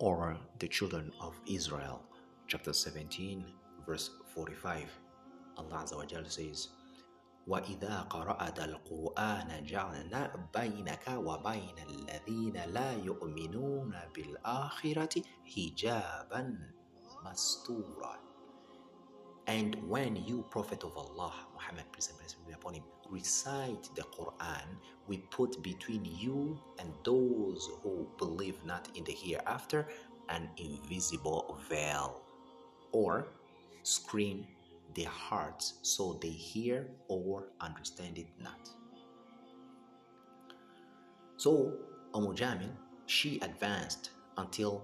or the children of Israel. Chapter 17, verse 45. Allah Azza wa Jal says, وإذا قرأت القرآن جعلنا بينك وبين الذين لا يؤمنون بالآخرة حجابا مستورا and when you, Prophet of Allah, Muhammad, peace and blessings be upon him, recite the Quran, we put between you and those who believe not in the hereafter an invisible veil, or screen their hearts so they hear or understand it not. So, Umm Jamil, she advanced until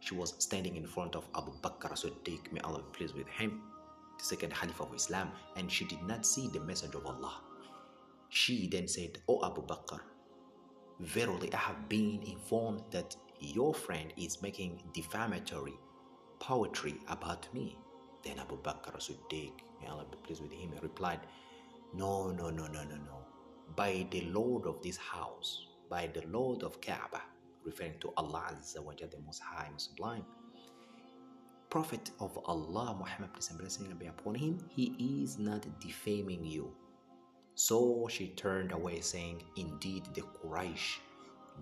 she was standing in front of Abu Bakr Siddiq, may Allah be pleased with him, the second Caliph of Islam, and she did not see the Messenger of Allah. She then said, O Abu Bakr, verily I have been informed that your friend is making defamatory poetry about me. Then Abu Bakr Siddiq, may Allah be pleased with him, replied, No, no, no, no, no, no. By the Lord of this house, by the Lord of Kaaba, referring to Allah Azza wa Jalla, the Most High and Sublime. Prophet of Allah, Muhammad, peace and blessing be upon him, he is not defaming you. So she turned away, saying, Indeed, the Quraysh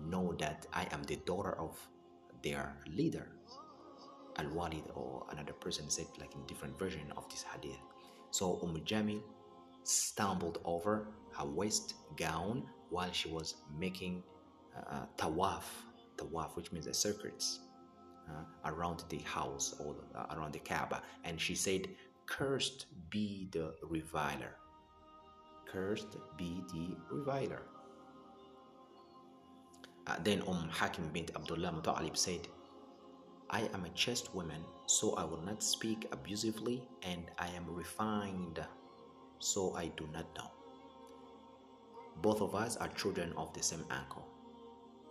know that I am the daughter of their leader. Al Walid or another person said like in different version of this hadith. So Umm Jamil stumbled over her waist gown while she was making uh, tawaf, tawaf which means the circuits around the house or uh, around the Kaaba, and she said, "Cursed be the reviler." Cursed be the reviler. Uh, then Umm Hakim bint Abdullah Muta'alib said, I am a chaste woman, so I will not speak abusively, and I am refined, so I do not know. Both of us are children of the same uncle,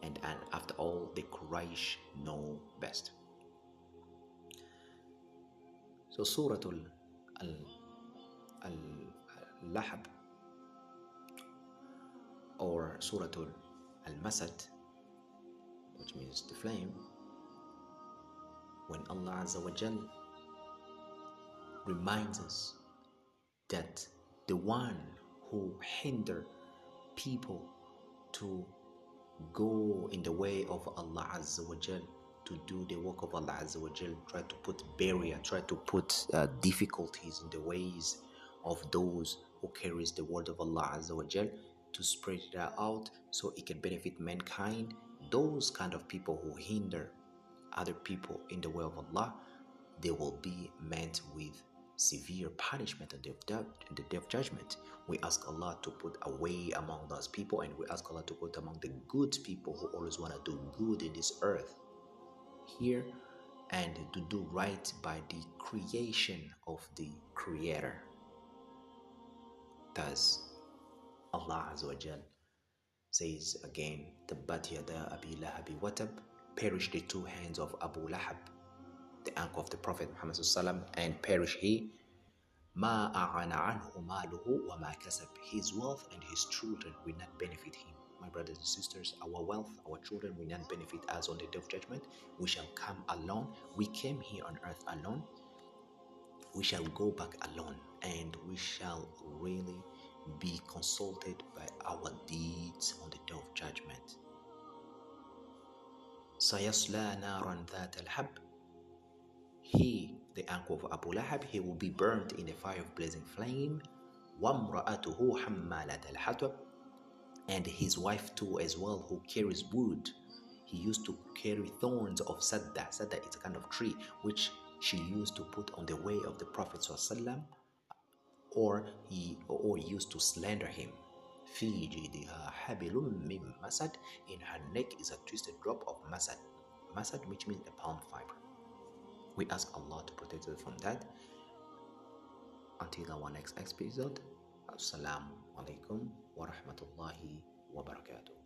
and, and after all, the Quraysh know best. So, Surah Al, Al, Al Lahab or Surah Al Masad, which means the flame, when Allah Azza wa Jal reminds us that the one who hinder people to go in the way of Allah Azza wa Jal to do the work of Allah Azza wa Jal. Try to put barrier try to put uh, difficulties in the ways of those who carries the word of Allah Azza wa Jal to spread it out so it can benefit mankind. Those kind of people who hinder other people in the way of Allah, they will be met with severe punishment on the day of judgment. We ask Allah to put away among those people, and we ask Allah to put among the good people who always want to do good in this earth here and to do right by the creation of the Creator. Thus, Allah says again, Tabbat yada abi lahabi watab perish the two hands of Abu Lahab, the uncle of the Prophet Muhammad and perish he. ما أغنى عنه ماله وما كسب His wealth and his children will not benefit him. My brothers and sisters, our wealth, our children will not benefit us on the day of judgment. We shall come alone. We came here on earth alone. We shall go back alone and we shall really be consulted by our deeds on the day of judgment. سيصلى نارا ذات الحب He, the uncle of Abu Lahab, he will be burnt in a fire of blazing flame. وَامْرَأَتُهُ حَمَّالَةَ الْحَطَبِ And his wife too as well, who carries wood. He used to carry thorns of sadda. Sadda is a kind of tree which she used to put on the way of the Prophet ﷺ, or he or used to slander him. في جيدها حبل من مسد in her neck is a twisted drop of masad masad which means a palm fiber we ask Allah to protect us from that. Until our next episode assalamu alaikum wa rahmatullahi wa barakatuh